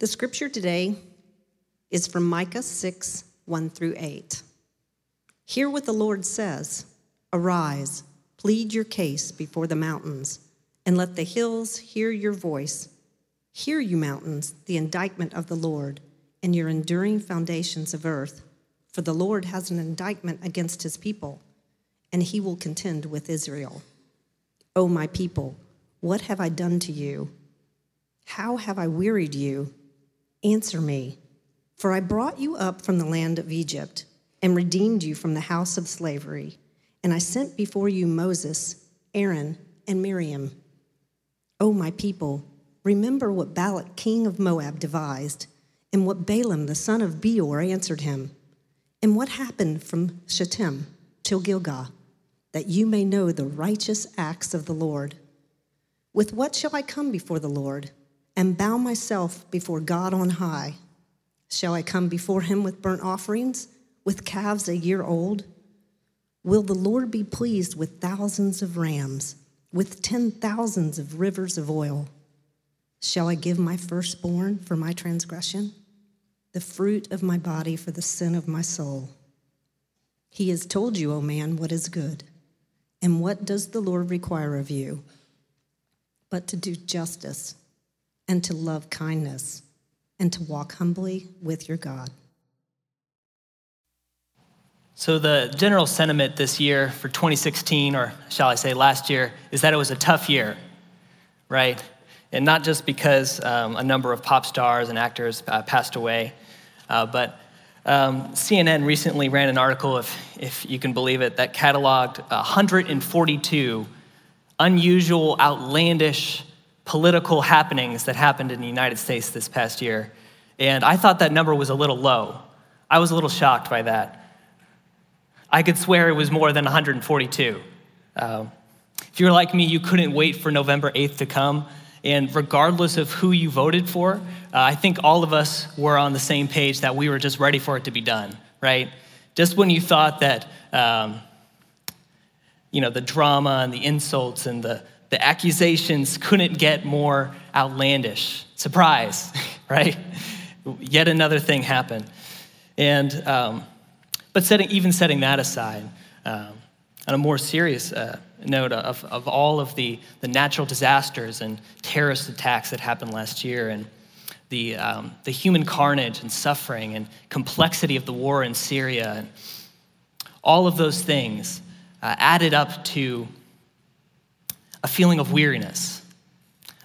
The scripture today is from Micah 6 1 through 8. Hear what the Lord says Arise, plead your case before the mountains, and let the hills hear your voice. Hear, you mountains, the indictment of the Lord, and your enduring foundations of earth. For the Lord has an indictment against his people, and he will contend with Israel. O my people, what have I done to you? How have I wearied you? Answer me. For I brought you up from the land of Egypt and redeemed you from the house of slavery. And I sent before you Moses, Aaron, and Miriam. O my people, remember what Balak, king of Moab, devised, and what Balaam, the son of Beor, answered him, and what happened from Shittim till Gilgal, that you may know the righteous acts of the Lord. With what shall I come before the Lord and bow myself before God on high? Shall I come before him with burnt offerings, with calves a year old? Will the Lord be pleased with thousands of rams, with ten thousands of rivers of oil? Shall I give my firstborn for my transgression, the fruit of my body for the sin of my soul? He has told you, O man, what is good. And what does the Lord require of you? But to do justice and to love kindness and to walk humbly with your God. So, the general sentiment this year for 2016, or shall I say last year, is that it was a tough year, right? And not just because um, a number of pop stars and actors uh, passed away, uh, but um, CNN recently ran an article, if, if you can believe it, that cataloged 142 unusual, outlandish political happenings that happened in the United States this past year. And I thought that number was a little low. I was a little shocked by that. I could swear it was more than 142. Uh, if you're like me, you couldn't wait for November 8th to come. And regardless of who you voted for, uh, I think all of us were on the same page that we were just ready for it to be done, right? Just when you thought that, um, you know, the drama and the insults and the, the accusations couldn't get more outlandish. Surprise, right? Yet another thing happened. And, um, but setting, even setting that aside, um, on a more serious uh, note of, of all of the, the natural disasters and terrorist attacks that happened last year, and the, um, the human carnage and suffering and complexity of the war in Syria, and all of those things uh, added up to a feeling of weariness,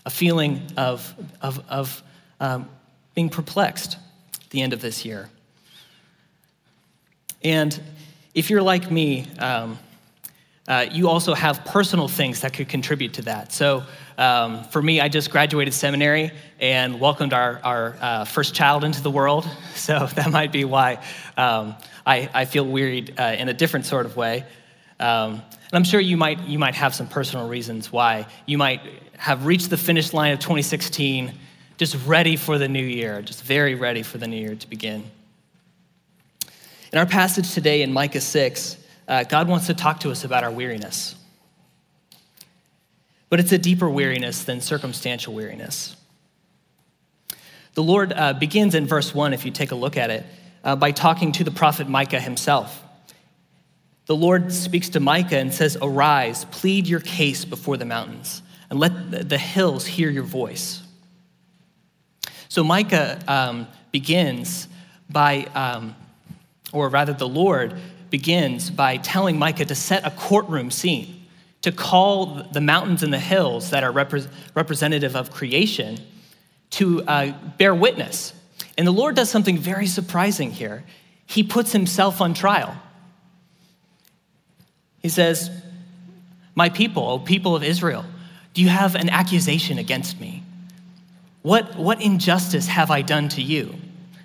a feeling of, of, of um, being perplexed at the end of this year. And if you're like me, um, uh, you also have personal things that could contribute to that. So, um, for me, I just graduated seminary and welcomed our, our uh, first child into the world. So, that might be why um, I, I, feel wearied uh, in a different sort of way. Um, and I'm sure you might, you might have some personal reasons why you might have reached the finish line of 2016 just ready for the new year, just very ready for the new year to begin. In our passage today in Micah 6, uh, God wants to talk to us about our weariness. But it's a deeper weariness than circumstantial weariness. The Lord uh, begins in verse 1, if you take a look at it, uh, by talking to the prophet Micah himself. The Lord speaks to Micah and says, Arise, plead your case before the mountains, and let the hills hear your voice. So Micah um, begins by, um, or rather, the Lord begins by telling Micah to set a courtroom scene, to call the mountains and the hills that are repre- representative of creation to uh, bear witness. And the Lord does something very surprising here. He puts himself on trial. He says, My people, O people of Israel, do you have an accusation against me? What, what injustice have I done to you?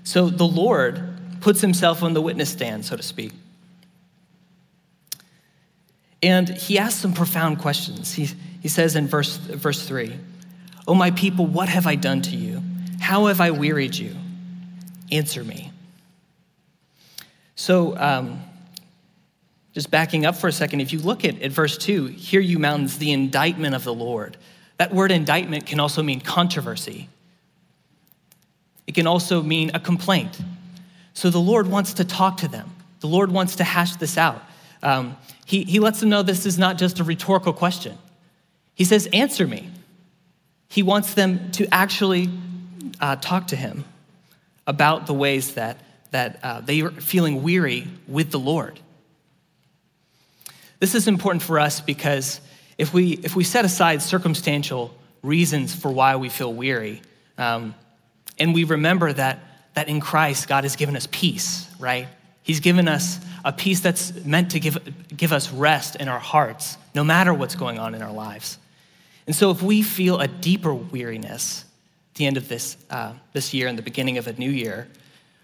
So the Lord puts himself on the witness stand, so to speak. And he asks some profound questions. He, he says in verse, verse 3 Oh, my people, what have I done to you? How have I wearied you? Answer me. So, um, just backing up for a second, if you look at, at verse 2, hear you mountains, the indictment of the Lord. That word indictment can also mean controversy. It can also mean a complaint. So the Lord wants to talk to them. The Lord wants to hash this out. Um, he, he lets them know this is not just a rhetorical question. He says, Answer me. He wants them to actually uh, talk to him about the ways that, that uh, they are feeling weary with the Lord. This is important for us because if we, if we set aside circumstantial reasons for why we feel weary, um, and we remember that, that in Christ, God has given us peace, right? He's given us a peace that's meant to give, give us rest in our hearts, no matter what's going on in our lives. And so, if we feel a deeper weariness at the end of this, uh, this year and the beginning of a new year,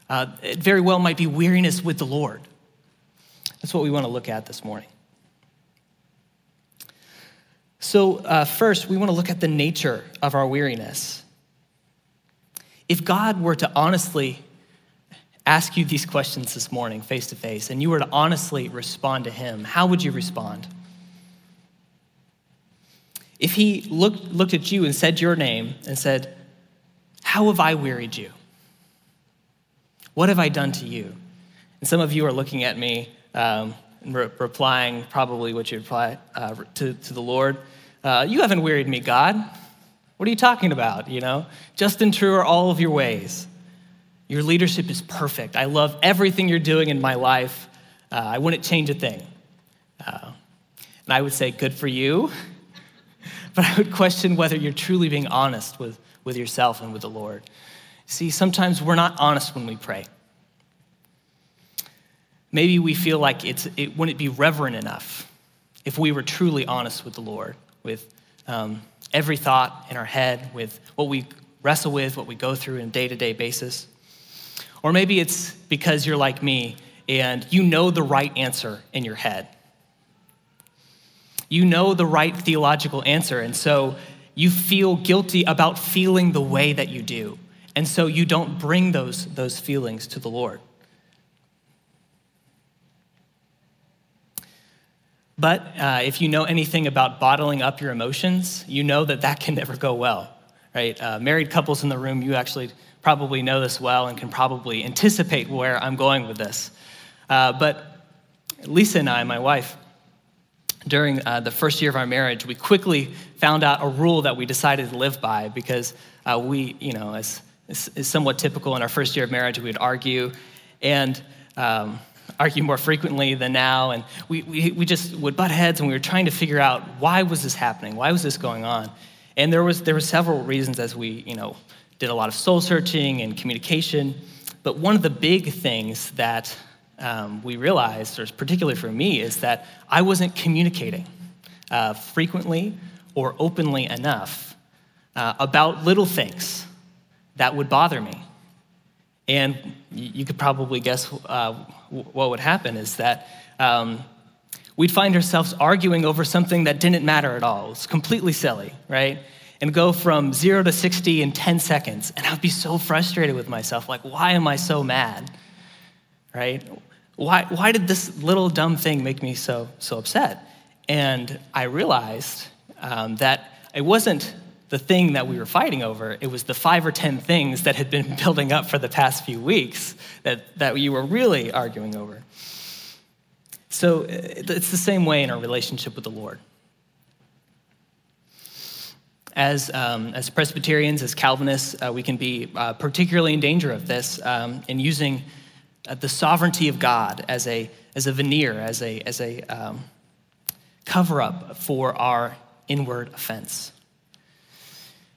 uh, it very well might be weariness with the Lord. That's what we want to look at this morning. So, uh, first, we want to look at the nature of our weariness. If God were to honestly ask you these questions this morning, face to face, and you were to honestly respond to Him, how would you respond? If He looked, looked at you and said your name and said, How have I wearied you? What have I done to you? And some of you are looking at me um, re- replying probably what you reply uh, to, to the Lord. Uh, you haven't wearied me, God. What are you talking about? You know, just and true are all of your ways. Your leadership is perfect. I love everything you're doing in my life. Uh, I wouldn't change a thing. Uh, and I would say, good for you. but I would question whether you're truly being honest with, with yourself and with the Lord. See, sometimes we're not honest when we pray. Maybe we feel like it's, it wouldn't be reverent enough if we were truly honest with the Lord, with um, every thought in our head, with what we wrestle with, what we go through on a day to day basis. Or maybe it's because you're like me and you know the right answer in your head. You know the right theological answer, and so you feel guilty about feeling the way that you do. And so you don't bring those, those feelings to the Lord. But uh, if you know anything about bottling up your emotions, you know that that can never go well, right? Uh, married couples in the room, you actually probably know this well and can probably anticipate where I'm going with this. Uh, but Lisa and I, my wife, during uh, the first year of our marriage, we quickly found out a rule that we decided to live by because uh, we, you know, as is somewhat typical in our first year of marriage, we'd argue and um, argue more frequently than now. And we, we, we just would butt heads and we were trying to figure out why was this happening? Why was this going on? And there was there were several reasons as we, you know, did a lot of soul searching and communication. But one of the big things that um, we realized, or particularly for me, is that I wasn't communicating uh, frequently or openly enough uh, about little things that would bother me. And you could probably guess uh, what would happen is that um, we'd find ourselves arguing over something that didn't matter at all. It was completely silly, right? And go from zero to 60 in 10 seconds. And I'd be so frustrated with myself like, why am I so mad? Right? Why, why did this little dumb thing make me so, so upset? And I realized um, that it wasn't the thing that we were fighting over. It was the five or 10 things that had been building up for the past few weeks that, that you were really arguing over. So uh, it's the same way in our relationship with the Lord. As, um, as Presbyterians, as Calvinists, uh, we can be uh, particularly in danger of this um, in using uh, the sovereignty of God as a, as a veneer, as a, as a um, cover up for our inward offense.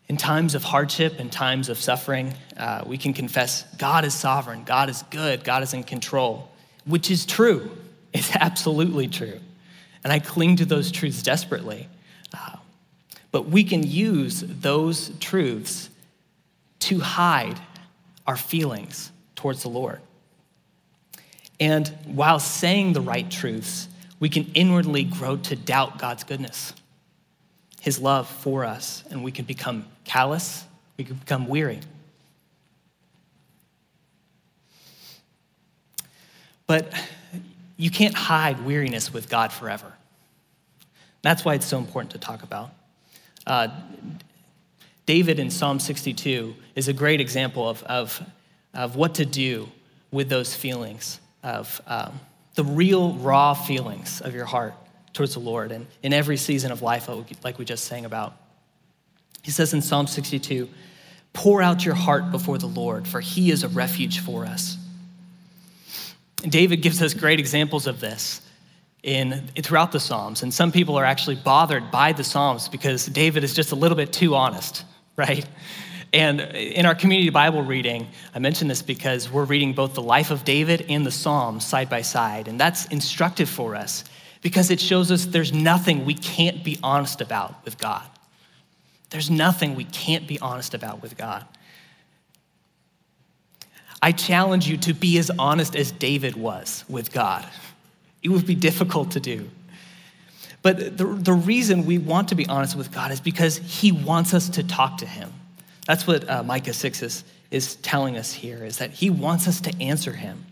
In times of hardship and times of suffering, uh, we can confess God is sovereign, God is good, God is in control, which is true. It's absolutely true. And I cling to those truths desperately. Uh, but we can use those truths to hide our feelings towards the Lord. And while saying the right truths, we can inwardly grow to doubt God's goodness his love for us, and we can become callous, we can become weary. But you can't hide weariness with God forever. That's why it's so important to talk about. Uh, David in Psalm 62 is a great example of, of, of what to do with those feelings, of um, the real raw feelings of your heart towards the Lord and in every season of life, like we just sang about. He says in Psalm 62 Pour out your heart before the Lord, for he is a refuge for us. And David gives us great examples of this in, throughout the Psalms. And some people are actually bothered by the Psalms because David is just a little bit too honest right? And in our community Bible reading, I mention this because we're reading both the life of David and the Psalms side by side. And that's instructive for us because it shows us there's nothing we can't be honest about with God. There's nothing we can't be honest about with God. I challenge you to be as honest as David was with God. It would be difficult to do. But the, the reason we want to be honest with God is because He wants us to talk to Him. That's what uh, Micah 6 is, is telling us here, is that He wants us to answer Him.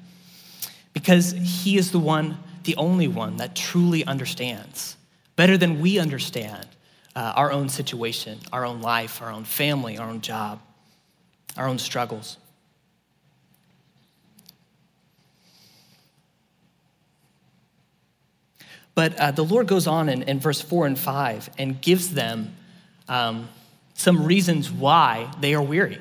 Because He is the one, the only one that truly understands, better than we understand uh, our own situation, our own life, our own family, our own job, our own struggles. But uh, the Lord goes on in, in, verse 4 and 5 and gives them um, some reasons why they are weary.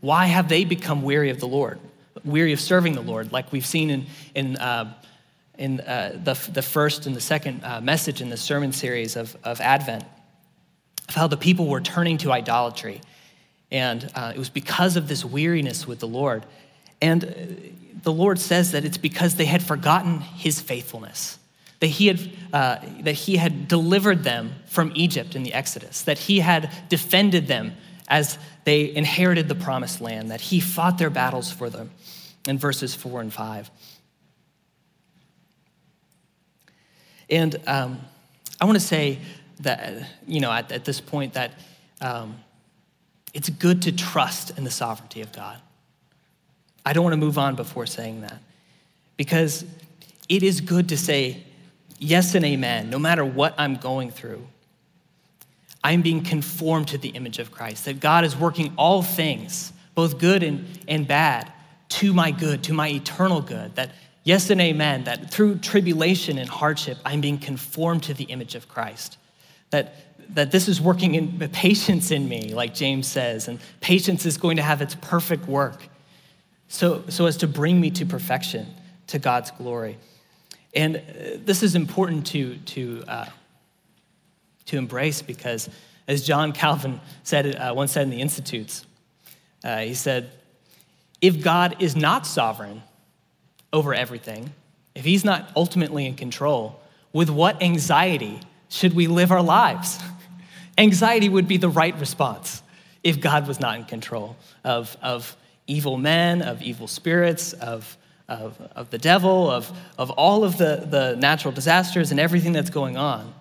Why have they become weary of the Lord, weary of serving the Lord, like we've seen in, in, uh, in uh, the, the first and the second uh, message in the sermon series of, of Advent, of how the people were turning to idolatry. And uh, it was because of this weariness with the Lord. And uh, the Lord says that it's because they had forgotten his faithfulness that he had, uh, that he had delivered them from Egypt in the Exodus, that he had defended them as they inherited the promised land, that he fought their battles for them in verses four and five. And um, I want to say that, you know, at, at this point, that um, it's good to trust in the sovereignty of God. I don't want to move on before saying that because it is good to say, yes and amen, no matter what I'm going through. I'm being conformed to the image of Christ, that God is working all things, both good and, and bad, to my good, to my eternal good. That yes and amen, that through tribulation and hardship, I'm being conformed to the image of Christ. That, that this is working in patience in me, like James says, and patience is going to have its perfect work so, so as to bring me to perfection, to God's glory. And uh, this is important to, to, uh, to embrace because, as John Calvin said, uh, once said in the Institutes, uh, he said, if God is not sovereign over everything, if he's not ultimately in control, with what anxiety should we live our lives? anxiety would be the right response if God was not in control of, of evil men, of evil spirits, of of, of the devil, of, of all of the, the natural disasters and everything that's going on,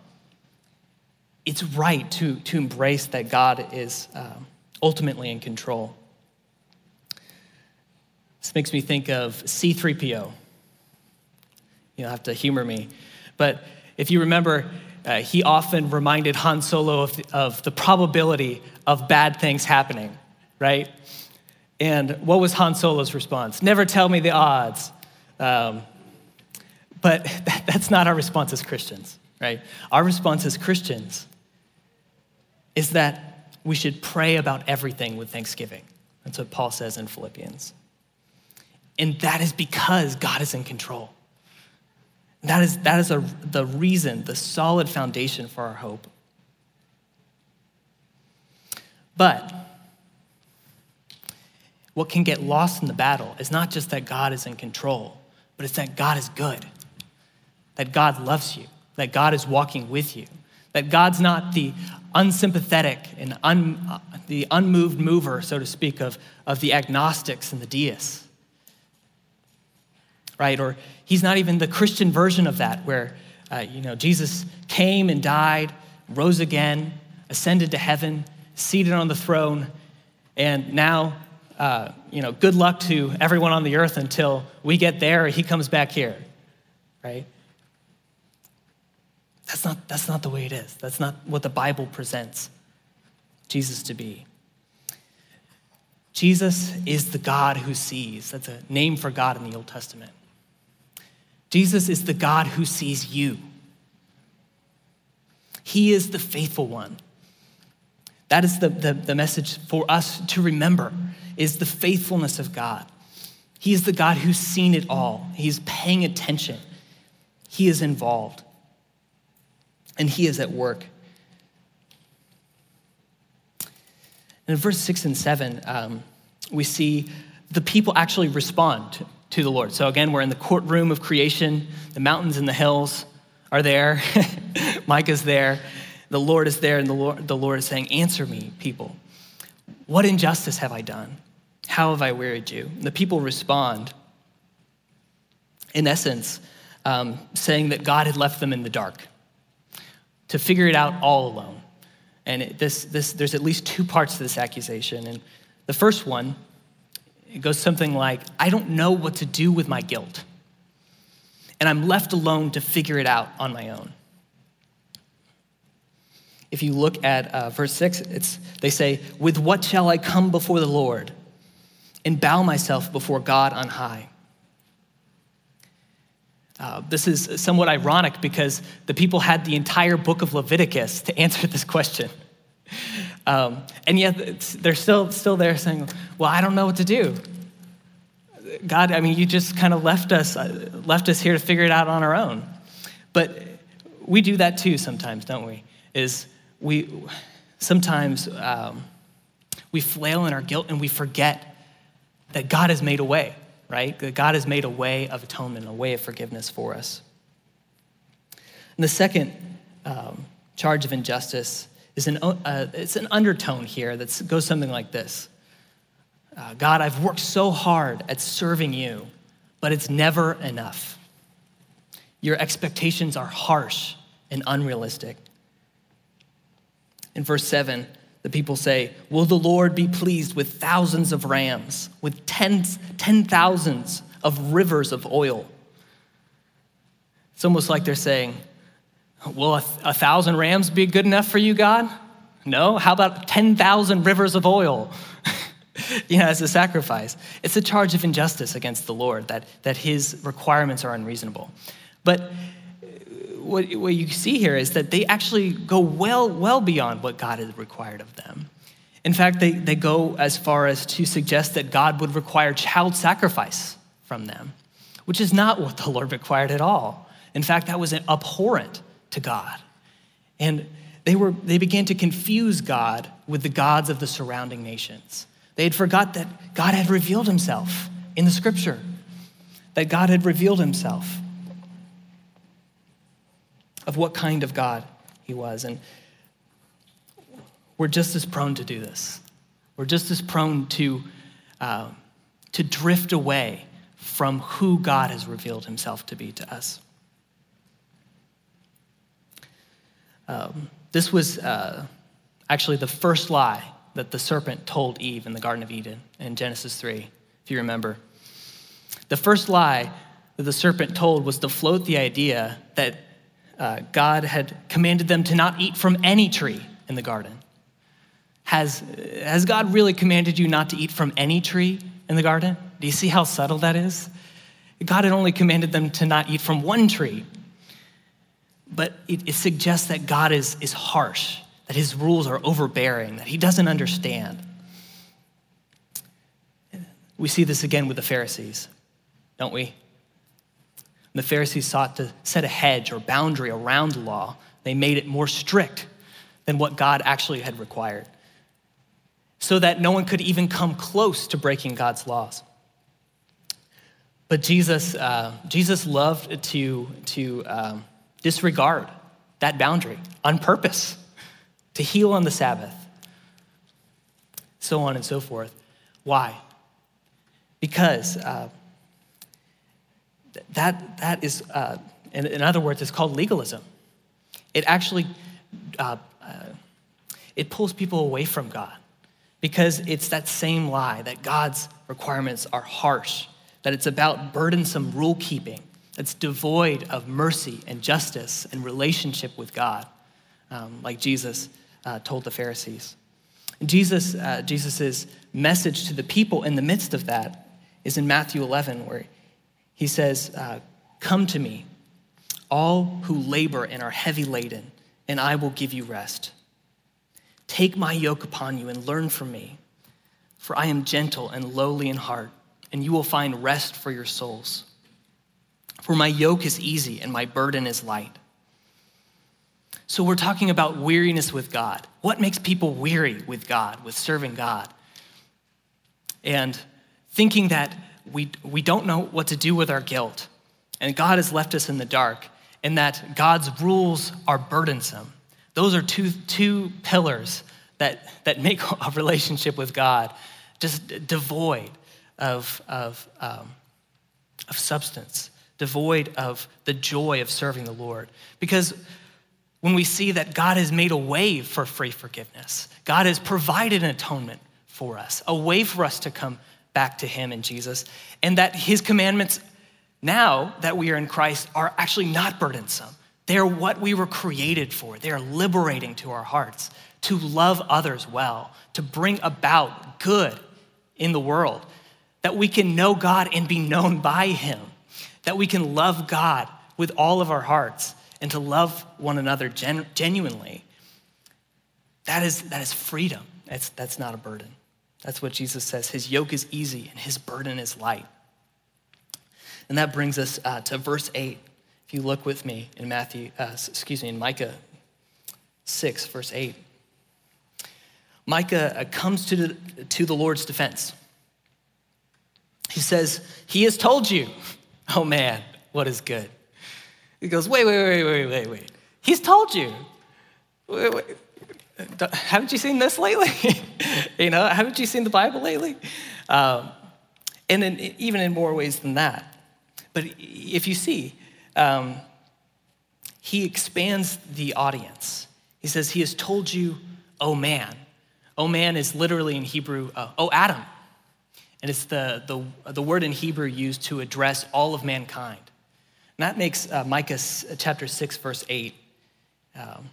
it's right to, to embrace that God is um, ultimately in control. This makes me think of C3PO. You'll have to humor me. But if you remember, uh, he often reminded Han Solo of the, of the probability of bad things happening, right? And what was Han Solo's response? Never tell me the odds. Um, but that, that's not our response as Christians, right? Our response as Christians is that we should pray about everything with thanksgiving. That's what Paul says in Philippians. And that is because God is in control. That is, that is a, the reason, the solid foundation for our hope. But what can get lost in the battle is not just that God is in control, but it's that God is good, that God loves you, that God is walking with you, that God's not the unsympathetic and un, uh, the unmoved mover, so to speak, of, of the agnostics and the deists. Right? Or he's not even the Christian version of that, where uh, you know Jesus came and died, rose again, ascended to heaven, seated on the throne, and now uh, you know, good luck to everyone on the earth until we get there he comes back here, right? That's not, that's not the way it is. That's not what the Bible presents Jesus to be. Jesus is the God who sees. That's a name for God in the Old Testament. Jesus is the God who sees you. He is the faithful one. That is the, the, the, message for us to remember is the faithfulness of God. He is the God who's seen it all. He's paying attention. He is involved. And he is at work. And in verse six and seven, um, we see the people actually respond to the Lord. So again, we're in the courtroom of creation. The mountains and the hills are there. Micah's there. The Lord is there, and the Lord, the Lord is saying, Answer me, people. What injustice have I done? How have I wearied you? And the people respond, in essence, um, saying that God had left them in the dark to figure it out all alone. And it, this, this, there's at least two parts to this accusation. And the first one, it goes something like, I don't know what to do with my guilt. And I'm left alone to figure it out on my own. If you look at uh, verse 6, it's, they say, With what shall I come before the Lord and bow myself before God on high? Uh, this is somewhat ironic because the people had the entire book of Leviticus to answer this question. Um, and yet they're still, still there saying, Well, I don't know what to do. God, I mean, you just kind of left us, uh, left us here to figure it out on our own. But we do that too sometimes, don't we? Is we sometimes um, we flail in our guilt and we forget that God has made a way right? That God has made a way of atonement, a way of forgiveness for us. And the second um, charge of injustice is an, uh, it's an undertone here that goes something like this uh, God, I've worked so hard at serving you, but it's never enough. Your expectations are harsh and unrealistic. In verse 7, the people say, Will the Lord be pleased with thousands of rams, with tens, ten thousands of rivers of oil? It's almost like they're saying, Will a, a thousand rams be good enough for you, God? No? How about 10,000 rivers of oil? you know, as a sacrifice. It's a charge of injustice against the Lord that, that his requirements are unreasonable. But uh, what, what you see here is that they actually go well, well beyond what God has required of them. In fact, they, they go as far as to suggest that God would require child sacrifice from them, which is not what the Lord required at all. In fact, that was an abhorrent to God. And they, were, they began to confuse God with the gods of the surrounding nations. They had forgot that God had revealed himself in the scripture, that God had revealed himself of what kind of God he was. And we're just as prone to do this. We're just as prone to, uh, to drift away from who God has revealed himself to be to us. Um, this was uh, actually the first lie that the serpent told Eve in the Garden of Eden in Genesis 3, if you remember. The first lie that the serpent told was to float the idea that uh, God had commanded them to not eat from any tree in the garden. Has, has God really commanded you not to eat from any tree in the garden? Do you see how subtle that is? God had only commanded them to not eat from one tree. But it, it suggests that God is, is harsh, that his rules are overbearing, that he doesn't understand. We see this again with the Pharisees, don't we? the Pharisees sought to set a hedge or boundary around the law. They made it more strict than what God actually had required, so that no one could even come close to breaking God's laws. But Jesus, uh, Jesus loved to, to um, disregard that boundary on purpose, to heal on the Sabbath, so on and so forth. Why? Because uh, that, that is, uh, in, in, other words, it's called legalism. It actually, uh, uh, it pulls people away from God because it's that same lie that God's requirements are harsh, that it's about burdensome rule keeping, that's devoid of mercy and justice and relationship with God, um, like Jesus uh, told the Pharisees. Jesus, uh, Jesus' message to the people in the midst of that is in Matthew 11, where he says, uh, Come to me, all who labor and are heavy laden, and I will give you rest. Take my yoke upon you and learn from me, for I am gentle and lowly in heart, and you will find rest for your souls. For my yoke is easy and my burden is light. So, we're talking about weariness with God. What makes people weary with God, with serving God? And thinking that we, we don't know what to do with our guilt, and God has left us in the dark, and that God's rules are burdensome. Those are two, two pillars that, that make a relationship with God just devoid of, of, um, of substance, devoid of the joy of serving the Lord. Because when we see that God has made a way for free forgiveness, God has provided an atonement for us, a way for us to come back to Him in Jesus, and that His commandments, now that we are in Christ, are actually not burdensome. They're what we were created for. They are liberating to our hearts to love others well, to bring about good in the world, that we can know God and be known by Him, that we can love God with all of our hearts and to love one another gen- genuinely. That is, that is freedom. That's, that's not a burden. That's what Jesus says. His yoke is easy and his burden is light. And that brings us uh, to verse 8. If you look with me in Matthew, uh, excuse me, in Micah 6, verse 8. Micah uh, comes to the, to the Lord's defense. He says, He has told you, oh man, what is good. He goes, Wait, wait, wait, wait, wait, wait. He's told you. Wait, wait. Haven't you seen this lately? you know, haven't you seen the Bible lately? Um, and in, even in more ways than that. But if you see, um, he expands the audience. He says, He has told you, oh man. Oh man is literally in Hebrew, uh, oh Adam. And it's the, the, the word in Hebrew used to address all of mankind. And that makes uh, Micah uh, chapter 6, verse 8, um,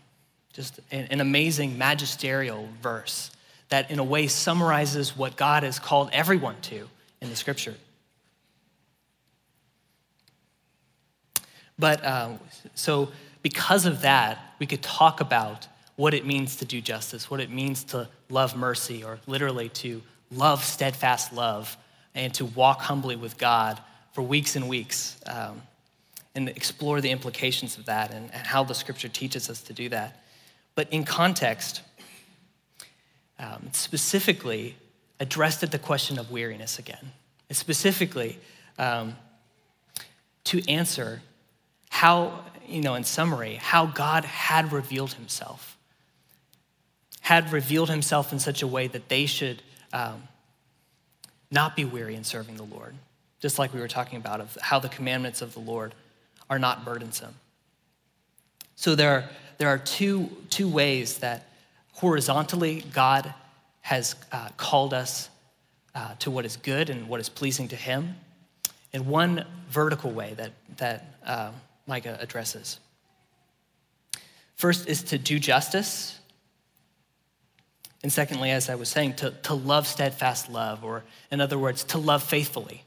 just an, an amazing magisterial verse that, in a way, summarizes what God has called everyone to in the scripture. But um, so, because of that, we could talk about what it means to do justice, what it means to love mercy, or literally to love steadfast love, and to walk humbly with God for weeks and weeks, um, and explore the implications of that and, and, how the scripture teaches us to do that. But in context, um, specifically addressed at the question of weariness again. Specifically, um, to answer how, you know, in summary, how God had revealed himself had revealed himself in such a way that they should um, not be weary in serving the Lord, just like we were talking about, of how the commandments of the Lord are not burdensome. So there are, there are two, two ways that horizontally God has uh, called us uh, to what is good and what is pleasing to Him, and one vertical way that, that uh, Micah addresses. First is to do justice and secondly, as I was saying, to, to love steadfast love, or in other words, to love faithfully.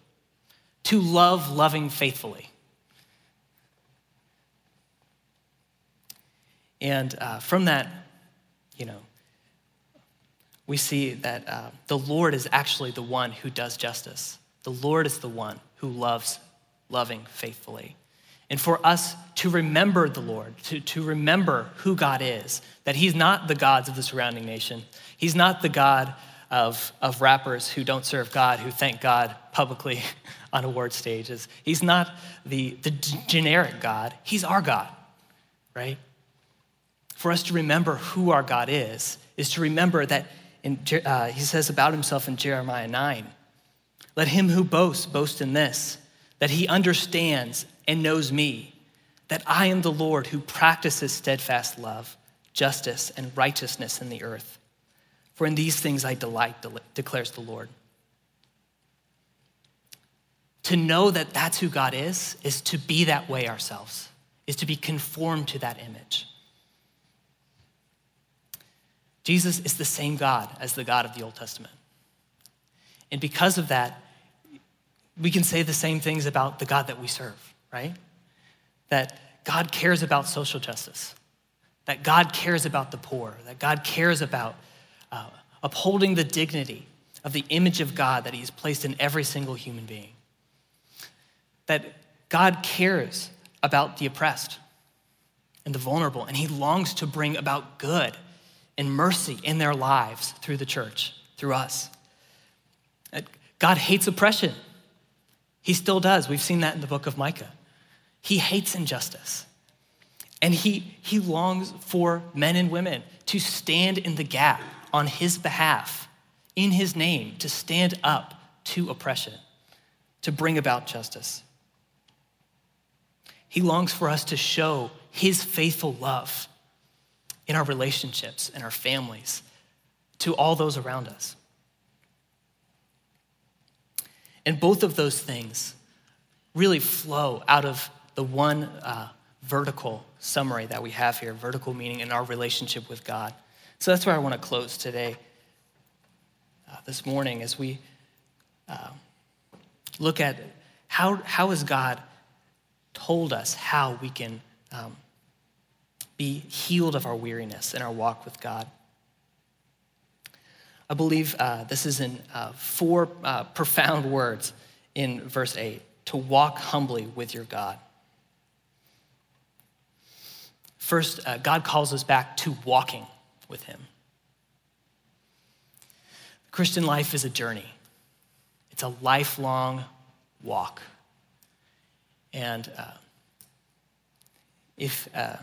To love loving faithfully. And uh, from that, you know, we see that uh, the Lord is actually the one who does justice. The Lord is the one who loves loving faithfully and for us to remember the Lord, to, to remember who God is, that He's not the gods of the surrounding nation. He's not the God of, of rappers who don't serve God, who thank God publicly on award stages. He's not the, the generic God, He's our God, right? For us to remember who our God is, is to remember that in, uh, He says about Himself in Jeremiah 9 let him who boasts boast in this, that he understands and knows me, that I am the Lord who practices steadfast love, justice, and righteousness in the earth. For in these things I delight, declares the Lord. To know that that's who God is, is to be that way ourselves, is to be conformed to that image. Jesus is the same God as the God of the Old Testament. And because of that, we can say the same things about the God that we serve, right? That God cares about social justice, that God cares about the poor, that God cares about uh, upholding the dignity of the image of God that He has placed in every single human being. That God cares about the oppressed and the vulnerable, and He longs to bring about good and mercy in their lives through the church, through us. God hates oppression. He still does. We've seen that in the book of Micah. He hates injustice. And he, he longs for men and women to stand in the gap on his behalf, in his name, to stand up to oppression, to bring about justice. He longs for us to show his faithful love in our relationships and our families to all those around us. And both of those things really flow out of the one uh, vertical summary that we have here vertical meaning in our relationship with God. So that's where I want to close today, uh, this morning, as we uh, look at how, how has God told us how we can um, be healed of our weariness in our walk with God. I believe uh, this is in uh, four uh, profound words in verse 8 to walk humbly with your God. First, uh, God calls us back to walking with Him. The Christian life is a journey, it's a lifelong walk. And uh, if, uh,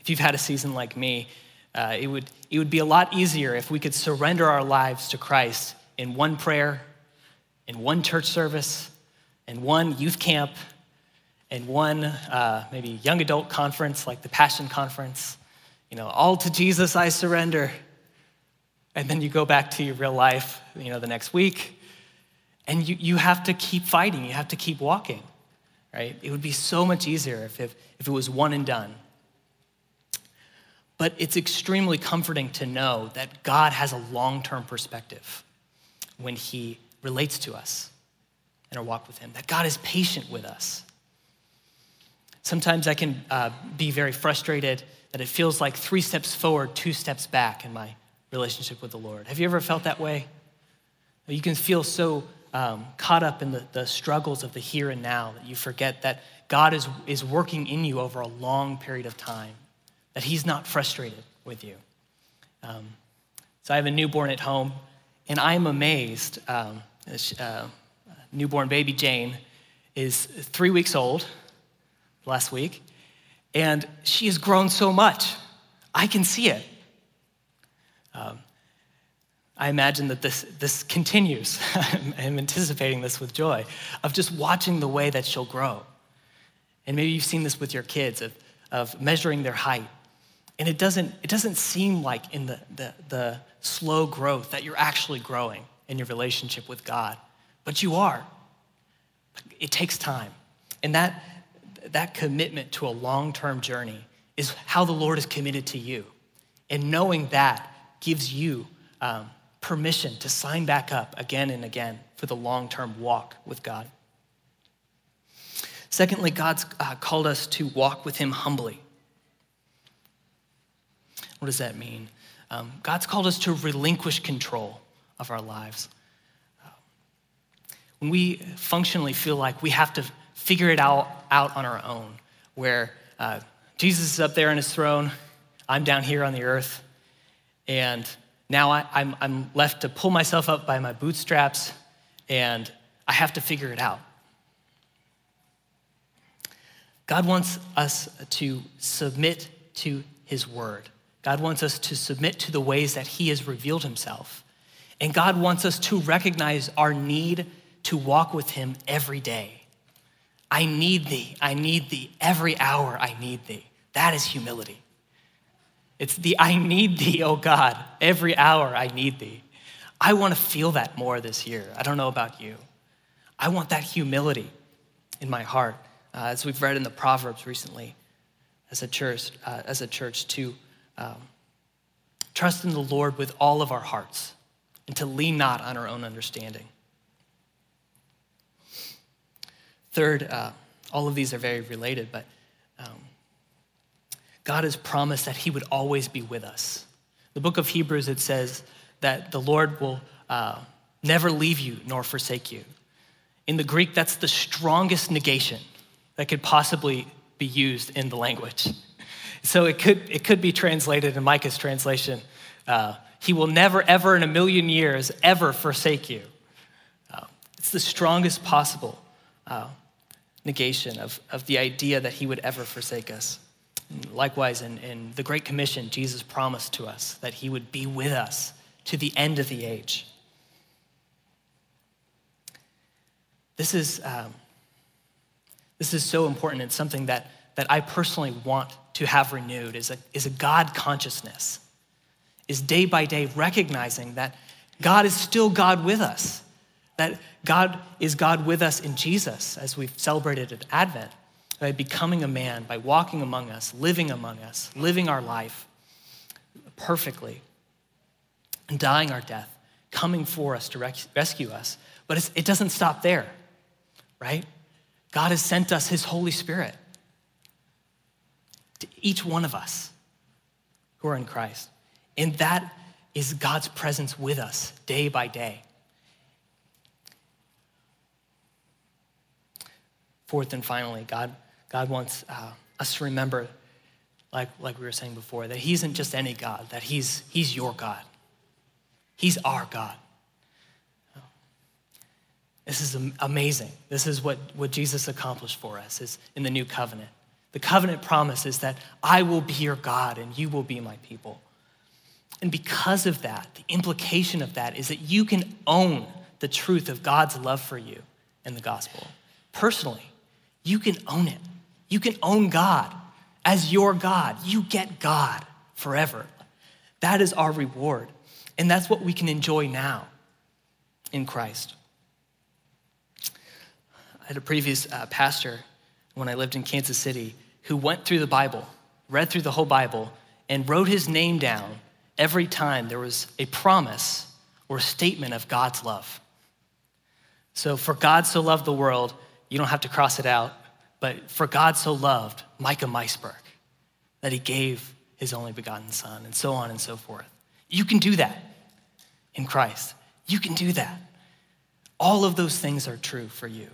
if you've had a season like me, uh, it, would, it would be a lot easier if we could surrender our lives to Christ in one prayer, in one church service, in one youth camp, in one uh, maybe young adult conference like the Passion Conference. You know, all to Jesus I surrender. And then you go back to your real life, you know, the next week, and you, you have to keep fighting, you have to keep walking, right? It would be so much easier if, if, if it was one and done. But it's extremely comforting to know that God has a long term perspective when He relates to us in our walk with Him, that God is patient with us. Sometimes I can uh, be very frustrated that it feels like three steps forward, two steps back in my relationship with the Lord. Have you ever felt that way? You can feel so um, caught up in the, the struggles of the here and now that you forget that God is, is working in you over a long period of time that he's not frustrated with you. Um, so I have a newborn at home, and I'm amazed. Um, uh, newborn baby Jane is three weeks old last week, and she has grown so much. I can see it. Um, I imagine that this, this continues. I'm anticipating this with joy of just watching the way that she'll grow. And maybe you've seen this with your kids of, of measuring their height and it doesn't, it doesn't seem like in the, the, the slow growth that you're actually growing in your relationship with God, but you are. It takes time. And that, that commitment to a long term journey is how the Lord is committed to you. And knowing that gives you um, permission to sign back up again and again for the long term walk with God. Secondly, God's uh, called us to walk with Him humbly. What does that mean? Um, God's called us to relinquish control of our lives. When we functionally feel like we have to figure it out, out on our own, where uh, Jesus is up there on his throne, I'm down here on the earth, and now I, I'm, I'm left to pull myself up by my bootstraps, and I have to figure it out. God wants us to submit to his word. God wants us to submit to the ways that He has revealed Himself. And God wants us to recognize our need to walk with Him every day. I need Thee. I need Thee. Every hour I need Thee. That is humility. It's the I need Thee, oh God. Every hour I need Thee. I want to feel that more this year. I don't know about you. I want that humility in my heart, uh, as we've read in the Proverbs recently, as a church, uh, as a church to um, trust in the Lord with all of our hearts, and to lean not on our own understanding. Third, uh, all of these are very related, but um, God has promised that He would always be with us. The book of Hebrews, it says that the Lord will uh, never leave you nor forsake you. In the Greek, that's the strongest negation that could possibly be used in the language. So it could, it could be translated in Micah's translation uh, He will never, ever in a million years, ever forsake you. Uh, it's the strongest possible uh, negation of, of the idea that He would ever forsake us. Likewise, in, in the Great Commission, Jesus promised to us that he would be with us to the end of the age. This is, um, this is so important. It's something that, that I personally want to have renewed is a, is a God consciousness, is day by day recognizing that God is still God with us, that God is God with us in Jesus, as we've celebrated at Advent by becoming a man, by walking among us, living among us, living our life perfectly, and dying our death, coming for us to rescue us. But it doesn't stop there, right? God has sent us his Holy Spirit to each one of us who are in Christ. And that is God's presence with us day by day. Fourth and finally, God God wants uh, us to remember, like, like we were saying before, that He isn't just any God, that He's, he's your God. He's our God. This is amazing. This is what, what Jesus accomplished for us is in the new covenant. The covenant promise is that I will be your God and you will be my people. And because of that, the implication of that is that you can own the truth of God's love for you in the gospel. Personally, you can own it. You can own God as your God. You get God forever. That is our reward. And that's what we can enjoy now in Christ. I had a previous uh, pastor when I lived in Kansas City who went through the Bible, read through the whole Bible, and wrote his name down every time there was a promise or statement of God's love. So, for God so loved the world, you don't have to cross it out. But for God so loved Micah Meisberg that he gave his only begotten son, and so on and so forth. You can do that in Christ. You can do that. All of those things are true for you.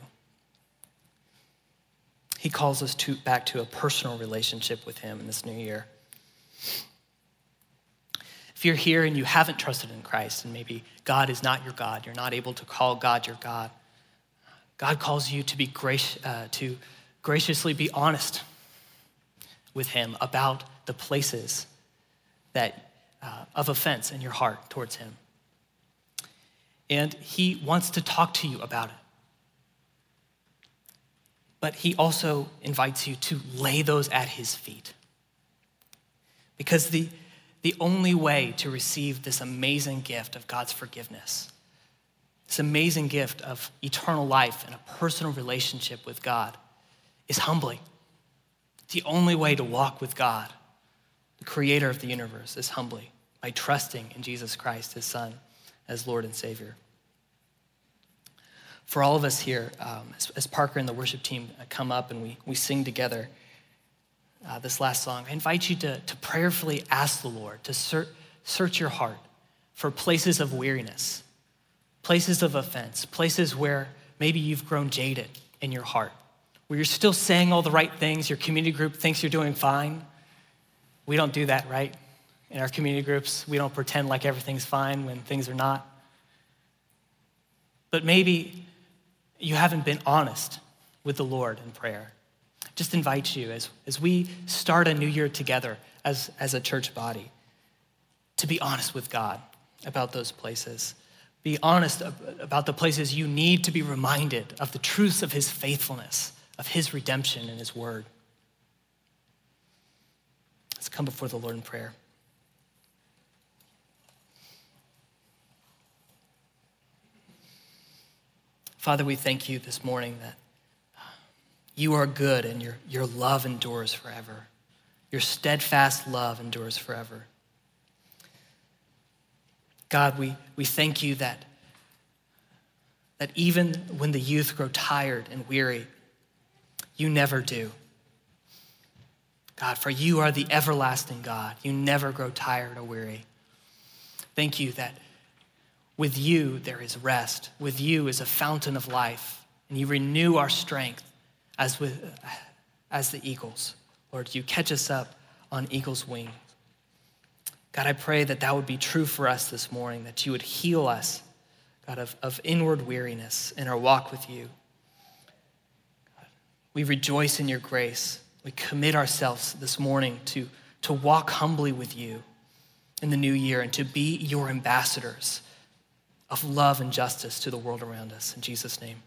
He calls us to, back to a personal relationship with him in this new year. If you're here and you haven't trusted in Christ, and maybe God is not your God, you're not able to call God your God, God calls you to be gracious, uh, to graciously be honest with him about the places that uh, of offense in your heart towards him. And he wants to talk to you about it. But he also invites you to lay those at his feet. Because the, the only way to receive this amazing gift of God's forgiveness, this amazing gift of eternal life and a personal relationship with God, is humbly. The only way to walk with God, the creator of the universe, is humbly by trusting in Jesus Christ, his son, as Lord and Savior. For all of us here, um, as, as, Parker and the worship team come up and we, we sing together uh, this last song, I invite you to, to prayerfully ask the Lord to ser- search your heart for places of weariness, places of offense, places where maybe you've grown jaded in your heart where you're still saying all the right things, your community group thinks you're doing fine. We don't do that, right? In our community groups, we don't pretend like everything's fine when things are not. But maybe you haven't been honest with the Lord in prayer. Just invite you as, as we start a new year together as, as a church body to be honest with God about those places. Be honest about the places you need to be reminded of the truths of His faithfulness of his redemption and his word. Let's come before the Lord in prayer. Father, we thank you this morning that uh, you are good and your, your love endures forever. Your steadfast love endures forever. God, we, we thank you that, that even when the youth grow tired and weary, you never do. God, for you are the everlasting God. You never grow tired or weary. Thank you that with you there is rest. With you is a fountain of life, and you renew our strength as, with, as the eagles. Lord, you catch us up on eagle's wings. God, I pray that that would be true for us this morning, that you would heal us, God, of, of inward weariness in our walk with you. We rejoice in your grace. We commit ourselves this morning to, to walk humbly with you in the new year and to be your ambassadors of love and justice to the world around us. In Jesus' name.